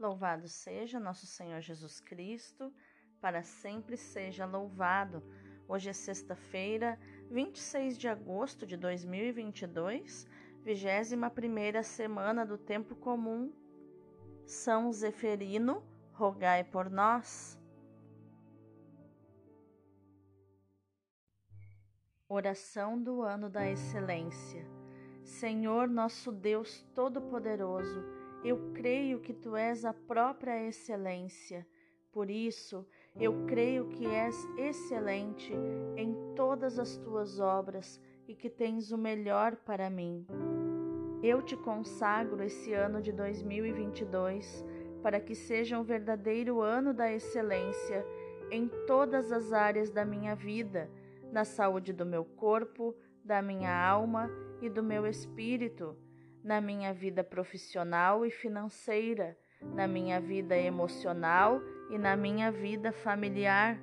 Louvado seja nosso Senhor Jesus Cristo, para sempre seja louvado. Hoje é sexta-feira, 26 de agosto de 2022, 21 semana do tempo comum. São Zeferino, rogai por nós. Oração do ano da excelência. Senhor nosso Deus Todo-Poderoso, eu creio que tu és a própria excelência. Por isso, eu creio que és excelente em todas as tuas obras e que tens o melhor para mim. Eu te consagro esse ano de 2022 para que seja um verdadeiro ano da excelência em todas as áreas da minha vida, na saúde do meu corpo, da minha alma e do meu espírito na minha vida profissional e financeira, na minha vida emocional e na minha vida familiar.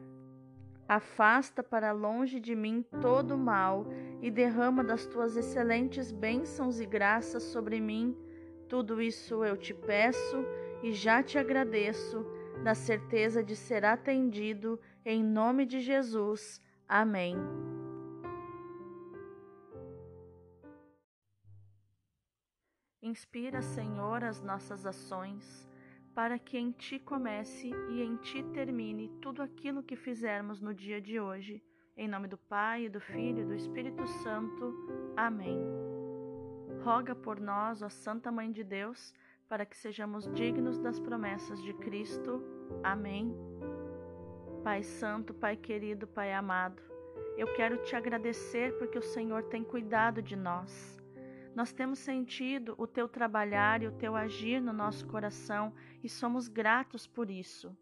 Afasta para longe de mim todo o mal e derrama das tuas excelentes bênçãos e graças sobre mim. Tudo isso eu te peço e já te agradeço, na certeza de ser atendido, em nome de Jesus. Amém. Inspira, Senhor, as nossas ações, para que em Ti comece e em Ti termine tudo aquilo que fizermos no dia de hoje. Em nome do Pai, do Filho e do Espírito Santo. Amém. Roga por nós, ó Santa Mãe de Deus, para que sejamos dignos das promessas de Cristo. Amém. Pai Santo, Pai querido, Pai amado, eu quero te agradecer porque o Senhor tem cuidado de nós. Nós temos sentido o teu trabalhar e o teu agir no nosso coração e somos gratos por isso.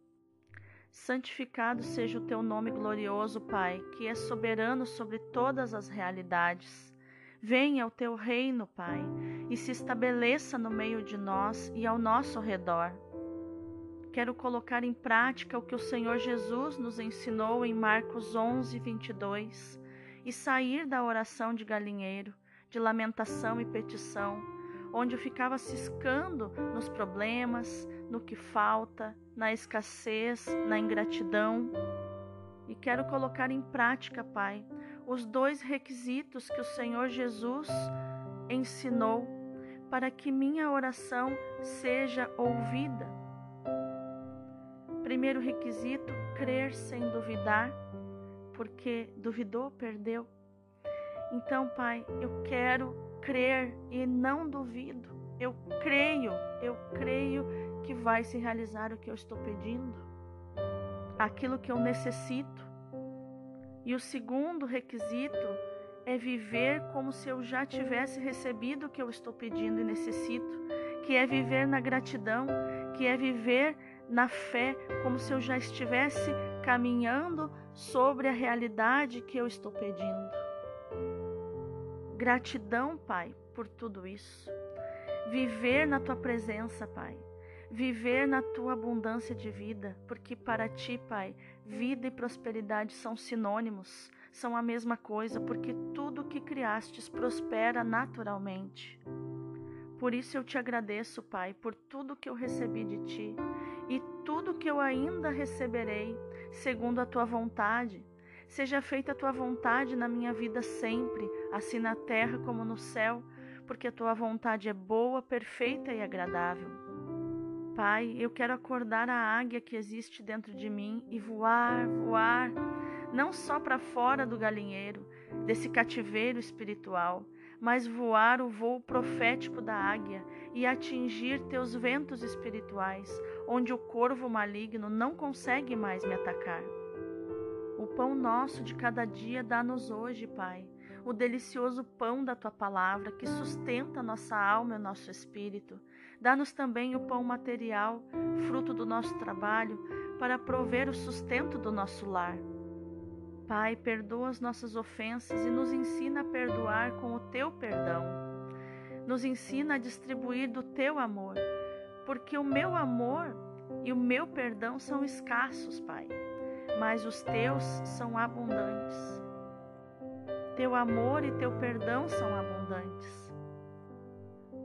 Santificado seja o teu nome glorioso, Pai, que é soberano sobre todas as realidades. Venha o teu reino, Pai, e se estabeleça no meio de nós e ao nosso redor. Quero colocar em prática o que o Senhor Jesus nos ensinou em Marcos 11, 22 e sair da oração de galinheiro de lamentação e petição, onde eu ficava ciscando nos problemas, no que falta, na escassez, na ingratidão. E quero colocar em prática, Pai, os dois requisitos que o Senhor Jesus ensinou para que minha oração seja ouvida. Primeiro requisito, crer sem duvidar, porque duvidou, perdeu. Então, Pai, eu quero crer e não duvido. Eu creio, eu creio que vai se realizar o que eu estou pedindo, aquilo que eu necessito. E o segundo requisito é viver como se eu já tivesse recebido o que eu estou pedindo e necessito, que é viver na gratidão, que é viver na fé, como se eu já estivesse caminhando sobre a realidade que eu estou pedindo. Gratidão, Pai, por tudo isso. Viver na tua presença, Pai. Viver na tua abundância de vida, porque para ti, Pai, vida e prosperidade são sinônimos, são a mesma coisa, porque tudo que criastes prospera naturalmente. Por isso eu te agradeço, Pai, por tudo que eu recebi de ti e tudo que eu ainda receberei, segundo a tua vontade Seja feita a tua vontade na minha vida sempre, assim na terra como no céu, porque a tua vontade é boa, perfeita e agradável. Pai, eu quero acordar a águia que existe dentro de mim e voar, voar, não só para fora do galinheiro, desse cativeiro espiritual, mas voar o voo profético da águia e atingir teus ventos espirituais, onde o corvo maligno não consegue mais me atacar. O pão nosso de cada dia dá-nos hoje, Pai, o delicioso pão da tua palavra que sustenta nossa alma e nosso espírito. Dá-nos também o pão material, fruto do nosso trabalho, para prover o sustento do nosso lar. Pai, perdoa as nossas ofensas e nos ensina a perdoar com o teu perdão. Nos ensina a distribuir do teu amor, porque o meu amor e o meu perdão são escassos, Pai mas os teus são abundantes. Teu amor e teu perdão são abundantes.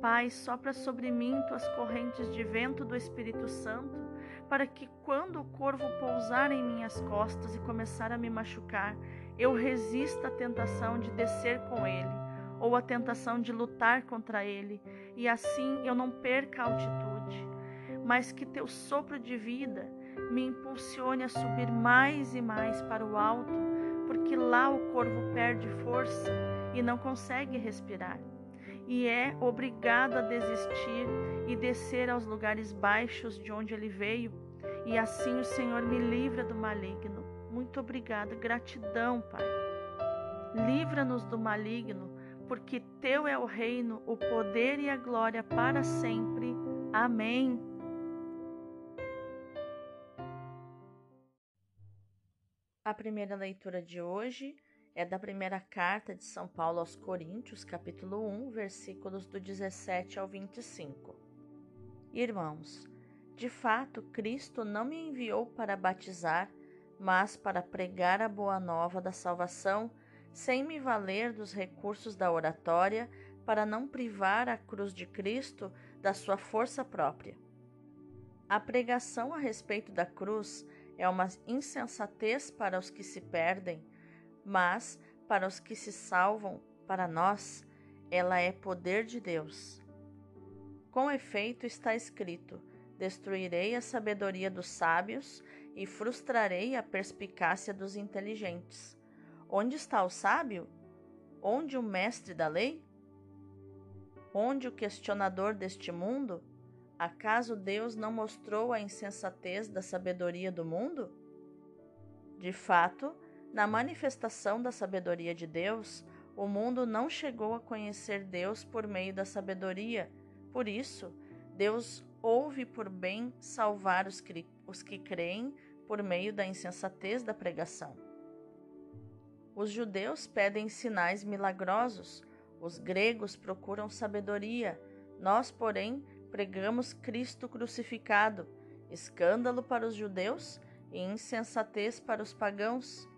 Pai, sopra sobre mim tuas correntes de vento do Espírito Santo, para que quando o corvo pousar em minhas costas e começar a me machucar, eu resista à tentação de descer com ele, ou à tentação de lutar contra ele, e assim eu não perca a altitude, mas que teu sopro de vida me impulsione a subir mais e mais para o alto, porque lá o corvo perde força e não consegue respirar, e é obrigado a desistir e descer aos lugares baixos de onde ele veio, e assim o Senhor me livra do maligno. Muito obrigada, gratidão, Pai. Livra-nos do maligno, porque teu é o reino, o poder e a glória para sempre. Amém. A primeira leitura de hoje é da primeira carta de São Paulo aos Coríntios, capítulo 1, versículos do 17 ao 25. Irmãos, de fato, Cristo não me enviou para batizar, mas para pregar a boa nova da salvação, sem me valer dos recursos da oratória, para não privar a cruz de Cristo da sua força própria. A pregação a respeito da cruz é uma insensatez para os que se perdem, mas para os que se salvam, para nós, ela é poder de Deus. Com efeito está escrito: Destruirei a sabedoria dos sábios e frustrarei a perspicácia dos inteligentes. Onde está o sábio? Onde o mestre da lei? Onde o questionador deste mundo? Acaso Deus não mostrou a insensatez da sabedoria do mundo? De fato, na manifestação da sabedoria de Deus, o mundo não chegou a conhecer Deus por meio da sabedoria. Por isso, Deus houve por bem salvar os que, os que creem por meio da insensatez da pregação. Os judeus pedem sinais milagrosos, os gregos procuram sabedoria, nós, porém, pregamos Cristo crucificado, escândalo para os judeus e insensatez para os pagãos.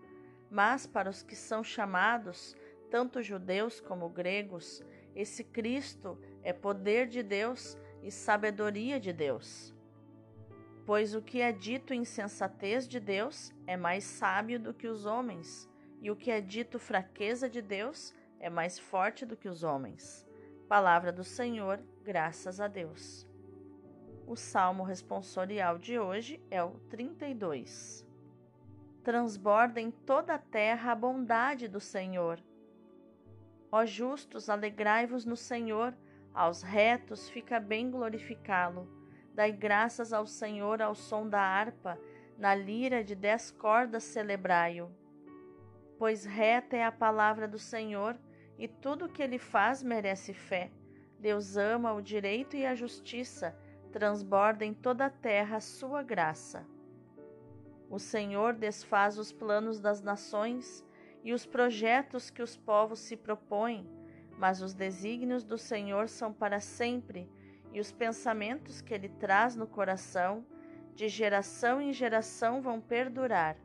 Mas para os que são chamados, tanto judeus como gregos, esse Cristo é poder de Deus e sabedoria de Deus. Pois o que é dito insensatez de Deus é mais sábio do que os homens, e o que é dito fraqueza de Deus é mais forte do que os homens. Palavra do Senhor, graças a Deus. O salmo responsorial de hoje é o 32. Transborda em toda a terra a bondade do Senhor. Ó justos, alegrai-vos no Senhor aos retos fica bem glorificá-lo. Dai graças ao Senhor ao som da harpa, na lira de dez cordas celebrai-o. Pois reta é a palavra do Senhor, e tudo o que ele faz merece fé. Deus ama o direito e a justiça, transborda em toda a terra a sua graça. O Senhor desfaz os planos das nações e os projetos que os povos se propõem mas os desígnios do Senhor são para sempre, e os pensamentos que ele traz no coração, de geração em geração, vão perdurar.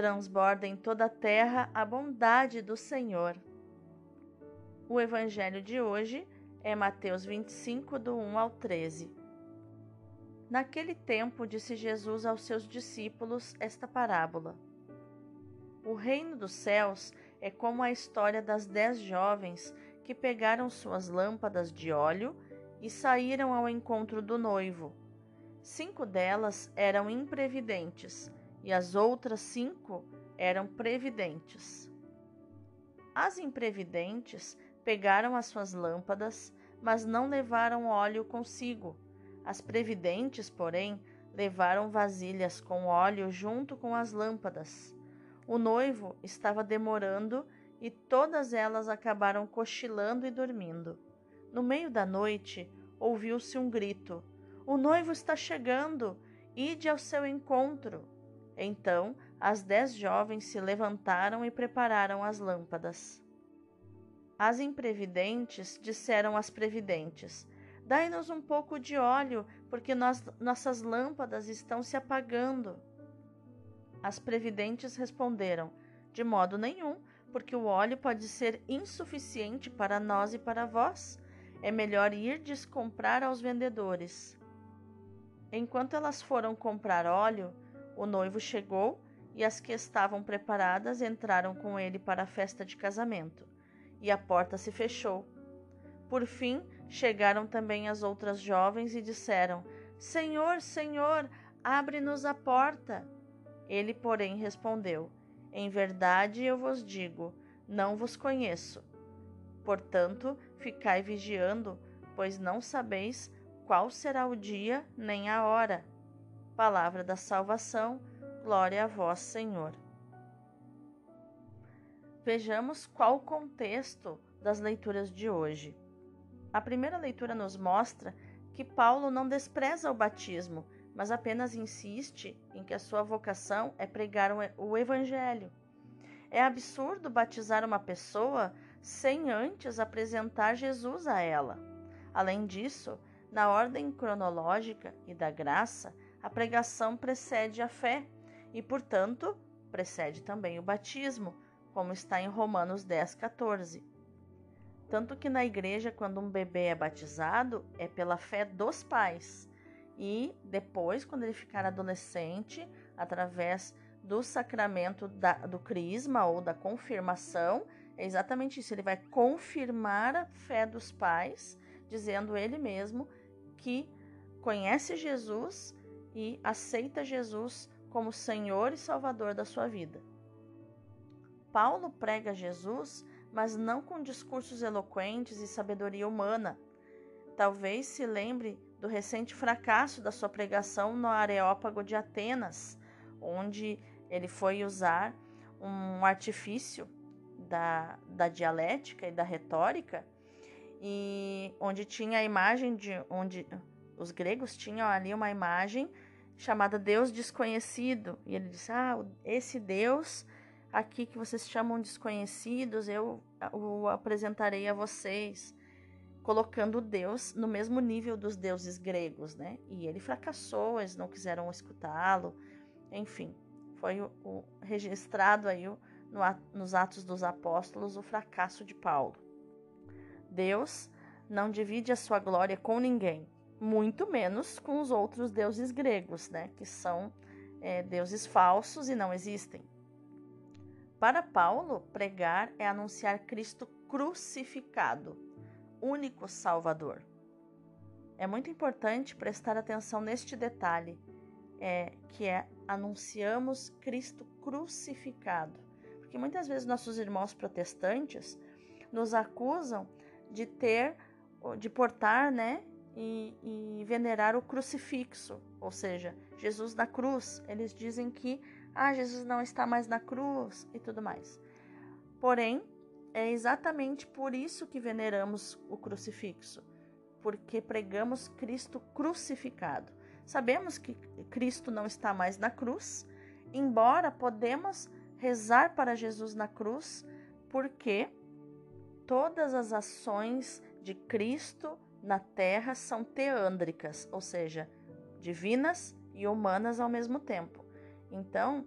Transborda em toda a terra a bondade do Senhor. O evangelho de hoje é Mateus 25, do 1 ao 13. Naquele tempo, disse Jesus aos seus discípulos esta parábola: O reino dos céus é como a história das dez jovens que pegaram suas lâmpadas de óleo e saíram ao encontro do noivo. Cinco delas eram imprevidentes e as outras cinco eram previdentes. As imprevidentes pegaram as suas lâmpadas, mas não levaram óleo consigo. As previdentes, porém, levaram vasilhas com óleo junto com as lâmpadas. O noivo estava demorando e todas elas acabaram cochilando e dormindo. No meio da noite, ouviu-se um grito: O noivo está chegando! Ide ao seu encontro! Então as dez jovens se levantaram e prepararam as lâmpadas. As imprevidentes disseram às previdentes: Dai-nos um pouco de óleo, porque nós, nossas lâmpadas estão se apagando. As previdentes responderam: De modo nenhum, porque o óleo pode ser insuficiente para nós e para vós. É melhor ir descomprar aos vendedores. Enquanto elas foram comprar óleo, o noivo chegou e as que estavam preparadas entraram com ele para a festa de casamento, e a porta se fechou. Por fim, chegaram também as outras jovens e disseram: Senhor, Senhor, abre-nos a porta. Ele, porém, respondeu: Em verdade eu vos digo, não vos conheço. Portanto, ficai vigiando, pois não sabeis qual será o dia nem a hora. Palavra da salvação, glória a vós, Senhor. Vejamos qual o contexto das leituras de hoje. A primeira leitura nos mostra que Paulo não despreza o batismo, mas apenas insiste em que a sua vocação é pregar o Evangelho. É absurdo batizar uma pessoa sem antes apresentar Jesus a ela. Além disso, na ordem cronológica e da graça, a pregação precede a fé e, portanto, precede também o batismo, como está em Romanos 10, 14. Tanto que na igreja, quando um bebê é batizado, é pela fé dos pais. E depois, quando ele ficar adolescente, através do sacramento da, do crisma ou da confirmação, é exatamente isso. Ele vai confirmar a fé dos pais, dizendo ele mesmo que conhece Jesus e aceita Jesus como Senhor e Salvador da sua vida. Paulo prega Jesus mas não com discursos eloquentes e sabedoria humana. Talvez se lembre do recente fracasso da sua pregação no Areópago de Atenas, onde ele foi usar um artifício da, da dialética e da retórica, e onde tinha a imagem de onde os gregos tinham ali uma imagem chamada Deus desconhecido, e ele disse: "Ah, esse Deus aqui que vocês chamam desconhecidos, eu o apresentarei a vocês, colocando Deus no mesmo nível dos deuses gregos, né? E ele fracassou, eles não quiseram escutá-lo, enfim, foi o, o registrado aí o, no, nos Atos dos Apóstolos o fracasso de Paulo. Deus não divide a sua glória com ninguém, muito menos com os outros deuses gregos, né? Que são é, deuses falsos e não existem. Para Paulo, pregar é anunciar Cristo crucificado, único Salvador. É muito importante prestar atenção neste detalhe, é, que é anunciamos Cristo crucificado. Porque muitas vezes nossos irmãos protestantes nos acusam de ter, de portar, né, e, e venerar o crucifixo, ou seja, Jesus na cruz. Eles dizem que ah, Jesus não está mais na cruz e tudo mais. Porém, é exatamente por isso que veneramos o crucifixo, porque pregamos Cristo crucificado. Sabemos que Cristo não está mais na cruz, embora podemos rezar para Jesus na cruz, porque todas as ações de Cristo na terra são teândricas, ou seja, divinas e humanas ao mesmo tempo. Então,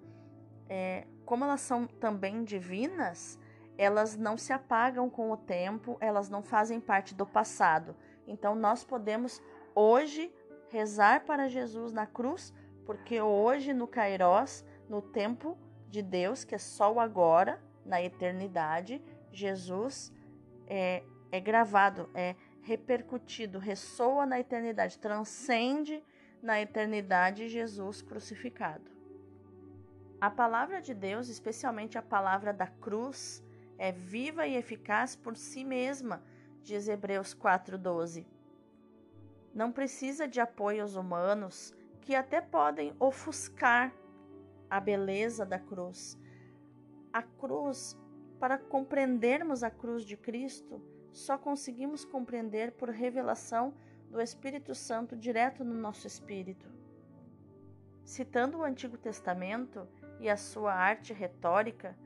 é, como elas são também divinas, elas não se apagam com o tempo, elas não fazem parte do passado. Então, nós podemos hoje rezar para Jesus na cruz, porque hoje no Kairós, no tempo de Deus, que é só o agora, na eternidade, Jesus é, é gravado, é repercutido, ressoa na eternidade, transcende na eternidade Jesus crucificado. A palavra de Deus, especialmente a palavra da cruz, é viva e eficaz por si mesma, diz Hebreus 4:12. Não precisa de apoios humanos que até podem ofuscar a beleza da cruz. A cruz, para compreendermos a cruz de Cristo, só conseguimos compreender por revelação do Espírito Santo direto no nosso espírito. Citando o Antigo Testamento, e a sua arte retórica,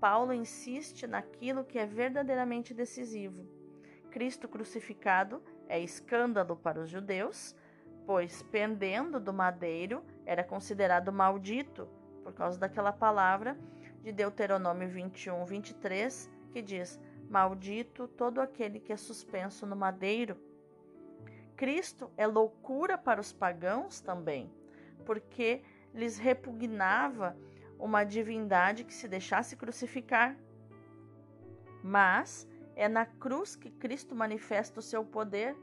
Paulo insiste naquilo que é verdadeiramente decisivo. Cristo crucificado é escândalo para os judeus, pois pendendo do madeiro era considerado maldito por causa daquela palavra de Deuteronômio 21, 23, que diz: Maldito todo aquele que é suspenso no madeiro. Cristo é loucura para os pagãos também, porque lhes repugnava uma divindade que se deixasse crucificar. Mas é na cruz que Cristo manifesta o seu poder.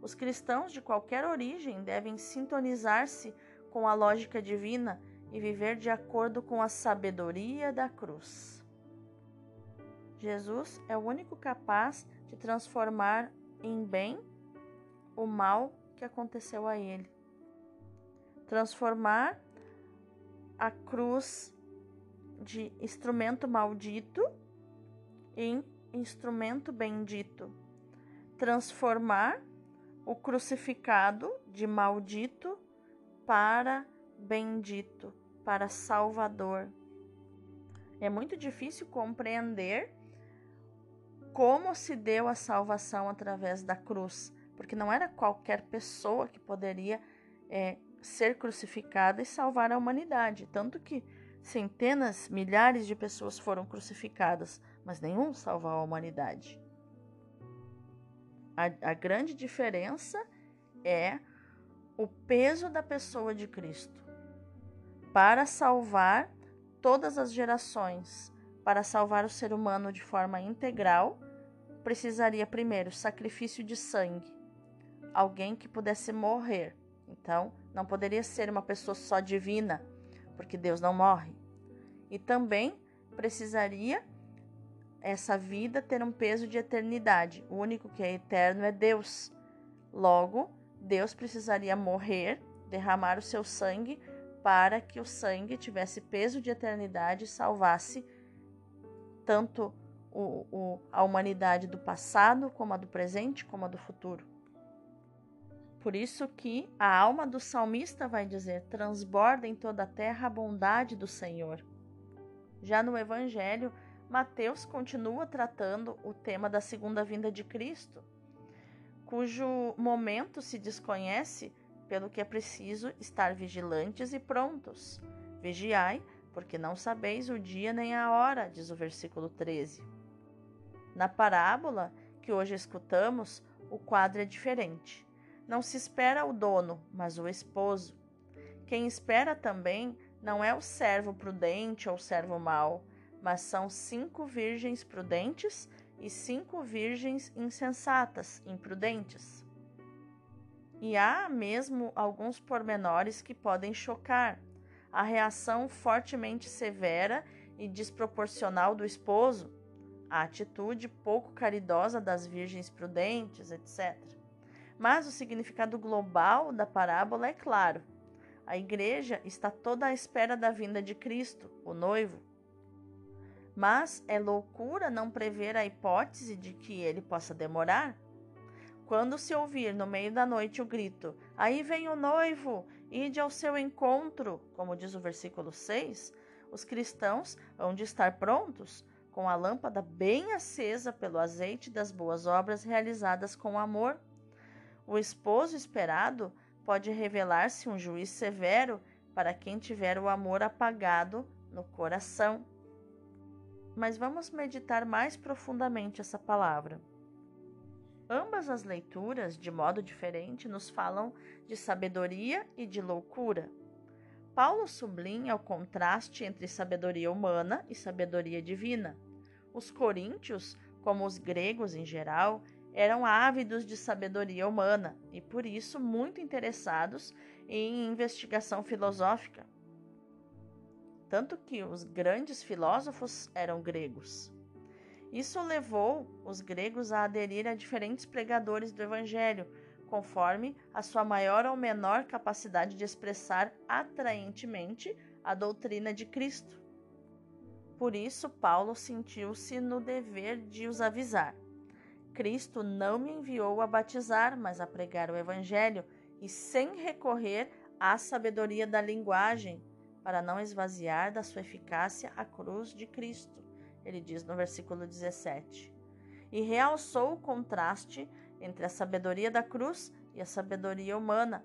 Os cristãos de qualquer origem devem sintonizar-se com a lógica divina e viver de acordo com a sabedoria da cruz. Jesus é o único capaz de transformar em bem o mal que aconteceu a ele. Transformar a cruz de instrumento maldito em instrumento bendito. Transformar o crucificado de maldito para bendito para Salvador. É muito difícil compreender como se deu a salvação através da cruz, porque não era qualquer pessoa que poderia é, ser crucificada e salvar a humanidade. Tanto que centenas, milhares de pessoas foram crucificadas, mas nenhum salvou a humanidade. A, a grande diferença é o peso da pessoa de Cristo para salvar todas as gerações, para salvar o ser humano de forma integral, precisaria primeiro sacrifício de sangue, alguém que pudesse morrer. Então, não poderia ser uma pessoa só divina, porque Deus não morre. E também precisaria essa vida ter um peso de eternidade. O único que é eterno é Deus. Logo, Deus precisaria morrer, derramar o seu sangue para que o sangue tivesse peso de eternidade e salvasse tanto o, o, a humanidade do passado, como a do presente, como a do futuro. Por isso que a alma do salmista vai dizer: transborda em toda a terra a bondade do Senhor. Já no Evangelho, Mateus continua tratando o tema da segunda vinda de Cristo, cujo momento se desconhece pelo que é preciso estar vigilantes e prontos. Vigiai, porque não sabeis o dia nem a hora, diz o versículo 13. Na parábola que hoje escutamos, o quadro é diferente. Não se espera o dono, mas o esposo. Quem espera também não é o servo prudente ou o servo mau, mas são cinco virgens prudentes e cinco virgens insensatas, imprudentes. E há mesmo alguns pormenores que podem chocar. A reação fortemente severa e desproporcional do esposo, a atitude pouco caridosa das virgens prudentes, etc. Mas o significado global da parábola é claro. A igreja está toda à espera da vinda de Cristo, o noivo. Mas é loucura não prever a hipótese de que ele possa demorar? Quando se ouvir no meio da noite o grito: Aí vem o noivo, ide ao seu encontro, como diz o versículo 6, os cristãos hão de estar prontos, com a lâmpada bem acesa pelo azeite das boas obras realizadas com amor. O esposo esperado pode revelar-se um juiz severo para quem tiver o amor apagado no coração. Mas vamos meditar mais profundamente essa palavra. Ambas as leituras, de modo diferente, nos falam de sabedoria e de loucura. Paulo sublinha o contraste entre sabedoria humana e sabedoria divina. Os coríntios, como os gregos em geral, eram ávidos de sabedoria humana e, por isso, muito interessados em investigação filosófica. Tanto que os grandes filósofos eram gregos. Isso levou os gregos a aderir a diferentes pregadores do Evangelho, conforme a sua maior ou menor capacidade de expressar atraentemente a doutrina de Cristo. Por isso, Paulo sentiu-se no dever de os avisar. Cristo não me enviou a batizar, mas a pregar o Evangelho, e sem recorrer à sabedoria da linguagem, para não esvaziar da sua eficácia a cruz de Cristo ele diz no versículo 17. E realçou o contraste entre a sabedoria da cruz e a sabedoria humana.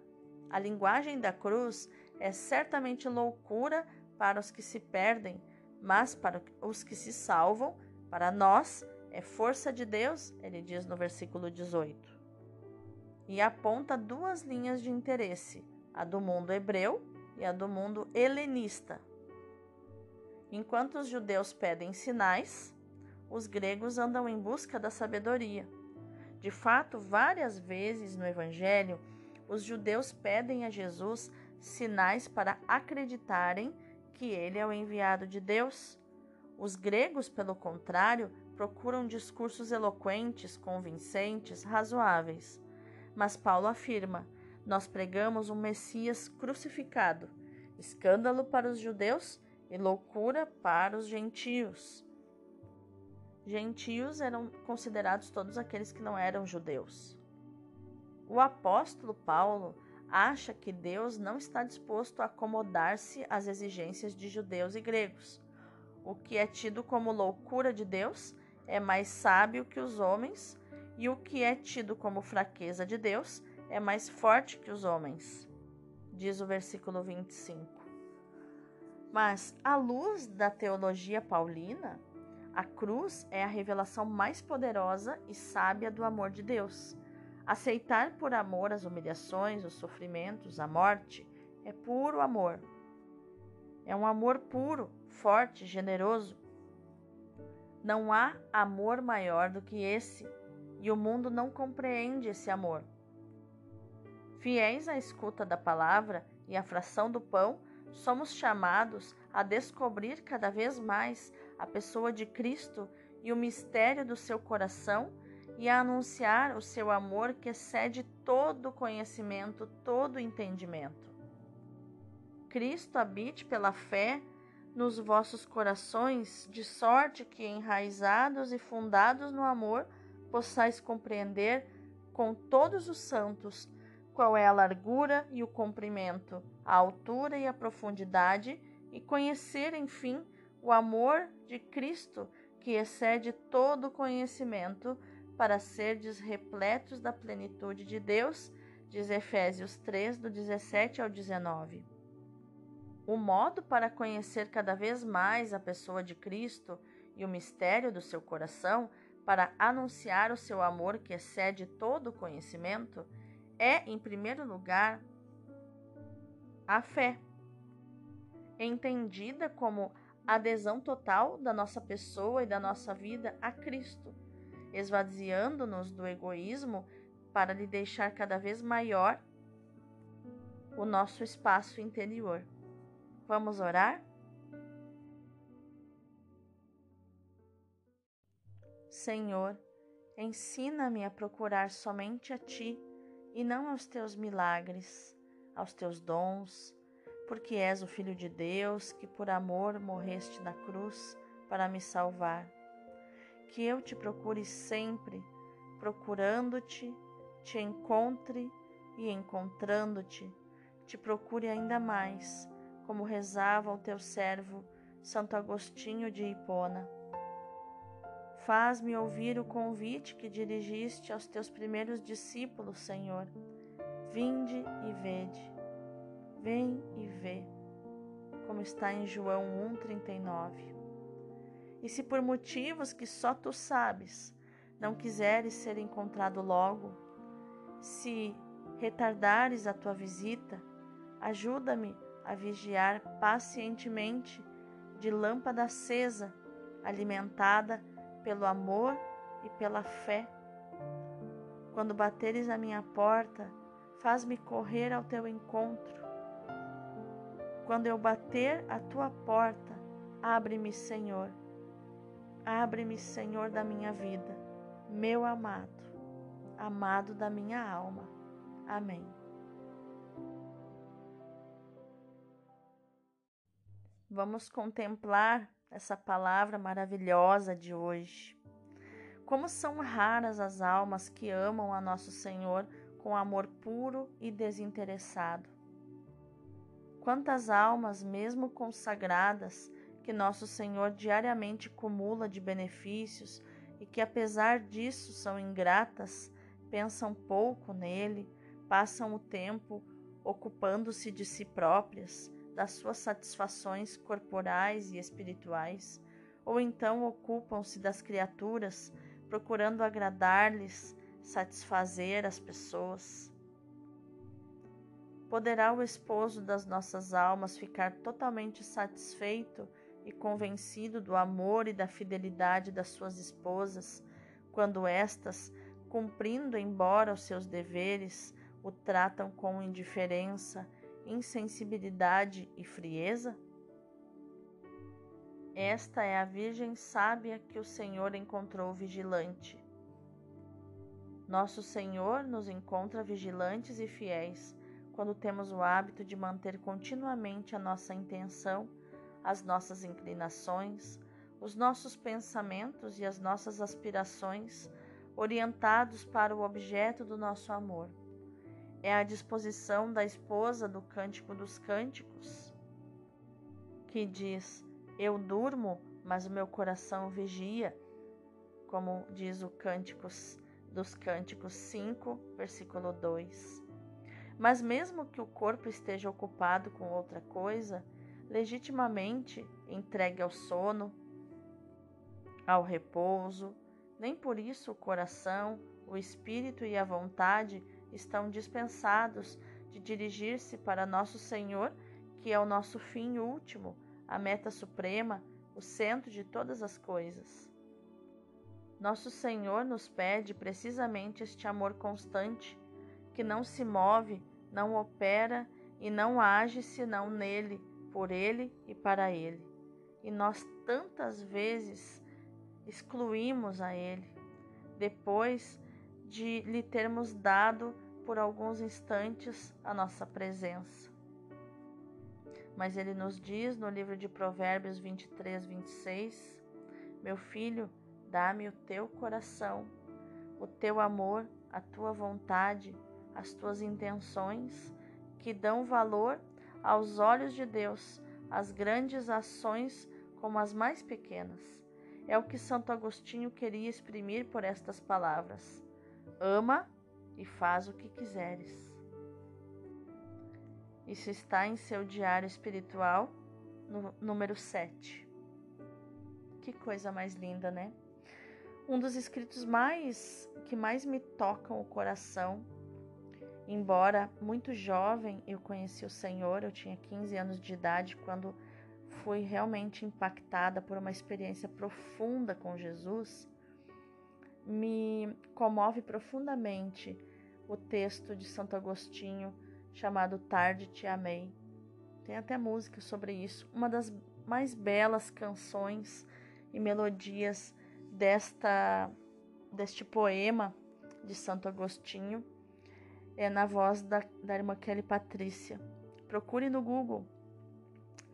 A linguagem da cruz é certamente loucura para os que se perdem, mas para os que se salvam, para nós, é força de Deus, ele diz no versículo 18. E aponta duas linhas de interesse, a do mundo hebreu e a do mundo helenista. Enquanto os judeus pedem sinais, os gregos andam em busca da sabedoria. De fato, várias vezes no Evangelho, os judeus pedem a Jesus sinais para acreditarem que ele é o enviado de Deus. Os gregos, pelo contrário, procuram discursos eloquentes, convincentes, razoáveis. Mas Paulo afirma: nós pregamos um Messias crucificado, escândalo para os judeus e loucura para os gentios. Gentios eram considerados todos aqueles que não eram judeus. O apóstolo Paulo acha que Deus não está disposto a acomodar-se às exigências de judeus e gregos. O que é tido como loucura de Deus é mais sábio que os homens, e o que é tido como fraqueza de Deus é mais forte que os homens. Diz o versículo 25. Mas, à luz da teologia paulina, a cruz é a revelação mais poderosa e sábia do amor de Deus. Aceitar por amor as humilhações, os sofrimentos, a morte, é puro amor. É um amor puro, forte, generoso. Não há amor maior do que esse, e o mundo não compreende esse amor. Fiéis à escuta da palavra e à fração do pão, somos chamados a descobrir cada vez mais a pessoa de Cristo e o mistério do seu coração e a anunciar o seu amor que excede todo conhecimento, todo entendimento. Cristo habite pela fé nos vossos corações, de sorte que, enraizados e fundados no amor, possais compreender com todos os santos qual é a largura e o comprimento, a altura e a profundidade, e conhecer, enfim, o amor de Cristo que excede todo conhecimento para serdes repletos da plenitude de Deus, diz Efésios 3, do 17 ao 19. O modo para conhecer cada vez mais a pessoa de Cristo e o mistério do seu coração, para anunciar o seu amor que excede todo conhecimento, é, em primeiro lugar, a fé, entendida como adesão total da nossa pessoa e da nossa vida a Cristo esvaziando-nos do egoísmo para lhe deixar cada vez maior o nosso espaço interior. Vamos orar? Senhor, ensina-me a procurar somente a Ti e não aos Teus milagres, aos Teus dons, porque és o Filho de Deus que por amor morreste na cruz para me salvar que eu te procure sempre, procurando-te, te encontre e encontrando-te, te procure ainda mais, como rezava o teu servo Santo Agostinho de Hipona. Faz-me ouvir o convite que dirigiste aos teus primeiros discípulos, Senhor. Vinde e vede. Vem e vê, como está em João 1,39. E se por motivos que só tu sabes não quiseres ser encontrado logo, se retardares a tua visita, ajuda-me a vigiar pacientemente de lâmpada acesa, alimentada pelo amor e pela fé. Quando bateres a minha porta, faz-me correr ao teu encontro. Quando eu bater a tua porta, abre-me, Senhor Abre-me, Senhor, da minha vida, meu amado, amado da minha alma. Amém. Vamos contemplar essa palavra maravilhosa de hoje. Como são raras as almas que amam a nosso Senhor com amor puro e desinteressado. Quantas almas, mesmo consagradas, que nosso Senhor diariamente cumula de benefícios e que, apesar disso, são ingratas, pensam pouco nele, passam o tempo ocupando-se de si próprias, das suas satisfações corporais e espirituais, ou então ocupam-se das criaturas, procurando agradar-lhes, satisfazer as pessoas. Poderá o esposo das nossas almas ficar totalmente satisfeito e convencido do amor e da fidelidade das suas esposas, quando estas, cumprindo embora os seus deveres, o tratam com indiferença, insensibilidade e frieza? Esta é a Virgem sábia que o Senhor encontrou vigilante. Nosso Senhor nos encontra vigilantes e fiéis quando temos o hábito de manter continuamente a nossa intenção, as nossas inclinações, os nossos pensamentos e as nossas aspirações orientados para o objeto do nosso amor. É a disposição da esposa do Cântico dos Cânticos, que diz: Eu durmo, mas o meu coração vigia, como diz o Cânticos dos Cânticos 5, versículo 2. Mas mesmo que o corpo esteja ocupado com outra coisa, legitimamente entregue ao sono, ao repouso, nem por isso o coração, o espírito e a vontade estão dispensados de dirigir-se para nosso Senhor, que é o nosso fim último, a meta suprema, o centro de todas as coisas. Nosso Senhor nos pede precisamente este amor constante que não se move, não opera e não age senão nele, por ele e para ele. E nós tantas vezes excluímos a ele, depois de lhe termos dado por alguns instantes a nossa presença. Mas ele nos diz no livro de Provérbios 23, 26: Meu filho, dá-me o teu coração, o teu amor, a tua vontade as tuas intenções, que dão valor aos olhos de Deus, as grandes ações como as mais pequenas. É o que Santo Agostinho queria exprimir por estas palavras: Ama e faz o que quiseres. Isso está em seu diário espiritual, número 7. Que coisa mais linda, né? Um dos escritos mais que mais me tocam o coração Embora muito jovem, eu conheci o Senhor, eu tinha 15 anos de idade quando fui realmente impactada por uma experiência profunda com Jesus. Me comove profundamente o texto de Santo Agostinho chamado Tarde Te Amei. Tem até música sobre isso. Uma das mais belas canções e melodias desta deste poema de Santo Agostinho é na voz da, da irmã Kelly Patrícia. Procure no Google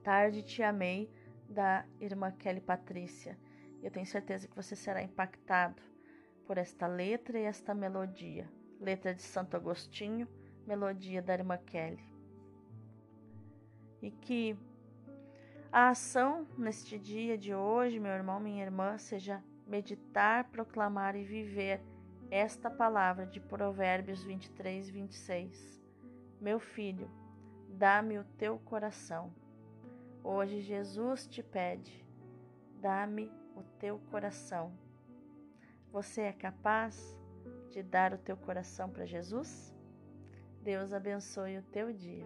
Tarde Te Amei, da irmã Kelly Patrícia. Eu tenho certeza que você será impactado por esta letra e esta melodia. Letra de Santo Agostinho, melodia da irmã Kelly. E que a ação neste dia de hoje, meu irmão, minha irmã, seja meditar, proclamar e viver esta palavra de Provérbios 23, 26. Meu filho, dá-me o teu coração. Hoje Jesus te pede, dá-me o teu coração. Você é capaz de dar o teu coração para Jesus? Deus abençoe o teu dia.